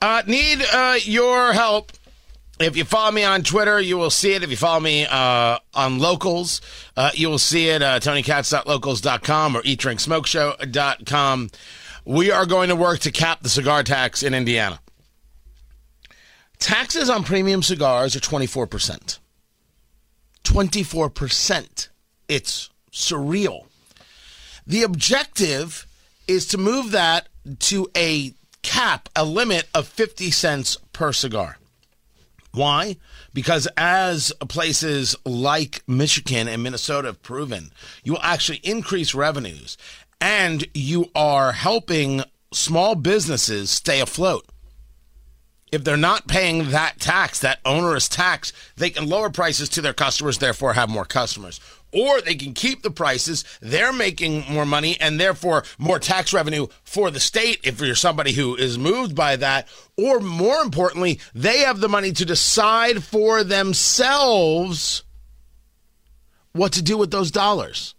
Uh, need uh, your help. If you follow me on Twitter, you will see it. If you follow me uh, on Locals, uh, you will see it. Uh, TonyKatz.locals.com or EatDrinkSmokeShow.com. We are going to work to cap the cigar tax in Indiana. Taxes on premium cigars are 24%. 24%. It's surreal. The objective is to move that to a cap, a limit of 50 cents per cigar. Why? Because as places like Michigan and Minnesota have proven, you will actually increase revenues and you are helping small businesses stay afloat. If they're not paying that tax, that onerous tax, they can lower prices to their customers, therefore have more customers. Or they can keep the prices, they're making more money and therefore more tax revenue for the state if you're somebody who is moved by that. Or more importantly, they have the money to decide for themselves what to do with those dollars.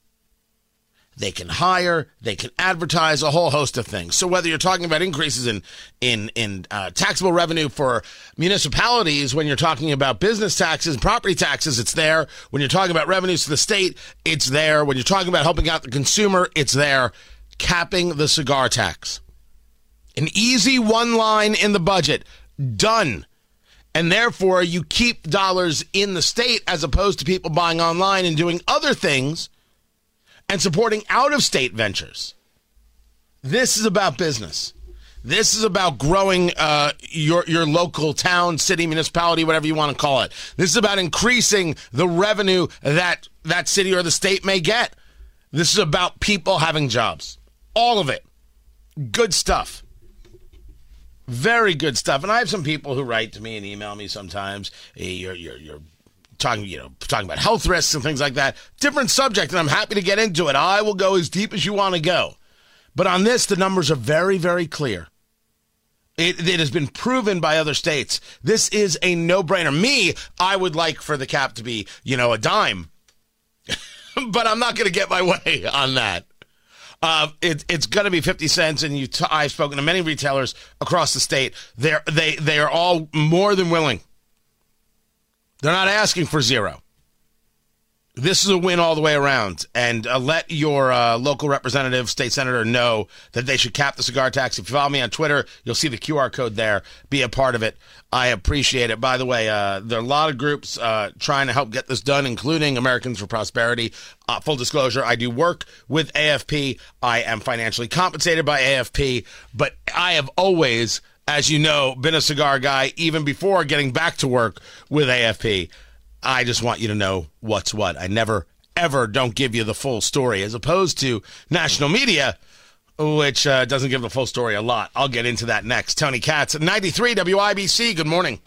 They can hire, they can advertise, a whole host of things. So whether you're talking about increases in in in uh, taxable revenue for municipalities, when you're talking about business taxes, property taxes, it's there. When you're talking about revenues to the state, it's there. When you're talking about helping out the consumer, it's there. Capping the cigar tax, an easy one line in the budget, done. And therefore, you keep dollars in the state as opposed to people buying online and doing other things and supporting out of state ventures. This is about business. This is about growing uh, your your local town, city, municipality, whatever you want to call it. This is about increasing the revenue that that city or the state may get. This is about people having jobs. All of it. Good stuff. Very good stuff. And I have some people who write to me and email me sometimes. Hey, you're, you're, you're talking, you know, talking about health risks and things like that. Different subject, and I'm happy to get into it. I will go as deep as you want to go. But on this, the numbers are very, very clear. It, it has been proven by other states. This is a no brainer. Me, I would like for the cap to be, you know, a dime. but I'm not going to get my way on that. Uh, it, it's going to be 50 cents, and you t- I've spoken to many retailers across the state. They're, they, they are all more than willing they're not asking for zero. This is a win all the way around. And uh, let your uh, local representative, state senator know that they should cap the cigar tax. If you follow me on Twitter, you'll see the QR code there. Be a part of it. I appreciate it. By the way, uh, there are a lot of groups uh, trying to help get this done, including Americans for Prosperity. Uh, full disclosure, I do work with AFP. I am financially compensated by AFP, but I have always as you know, been a cigar guy even before getting back to work with AFP. I just want you to know what's what. I never, ever don't give you the full story, as opposed to national media, which uh, doesn't give the full story a lot. I'll get into that next. Tony Katz, 93 WIBC. Good morning.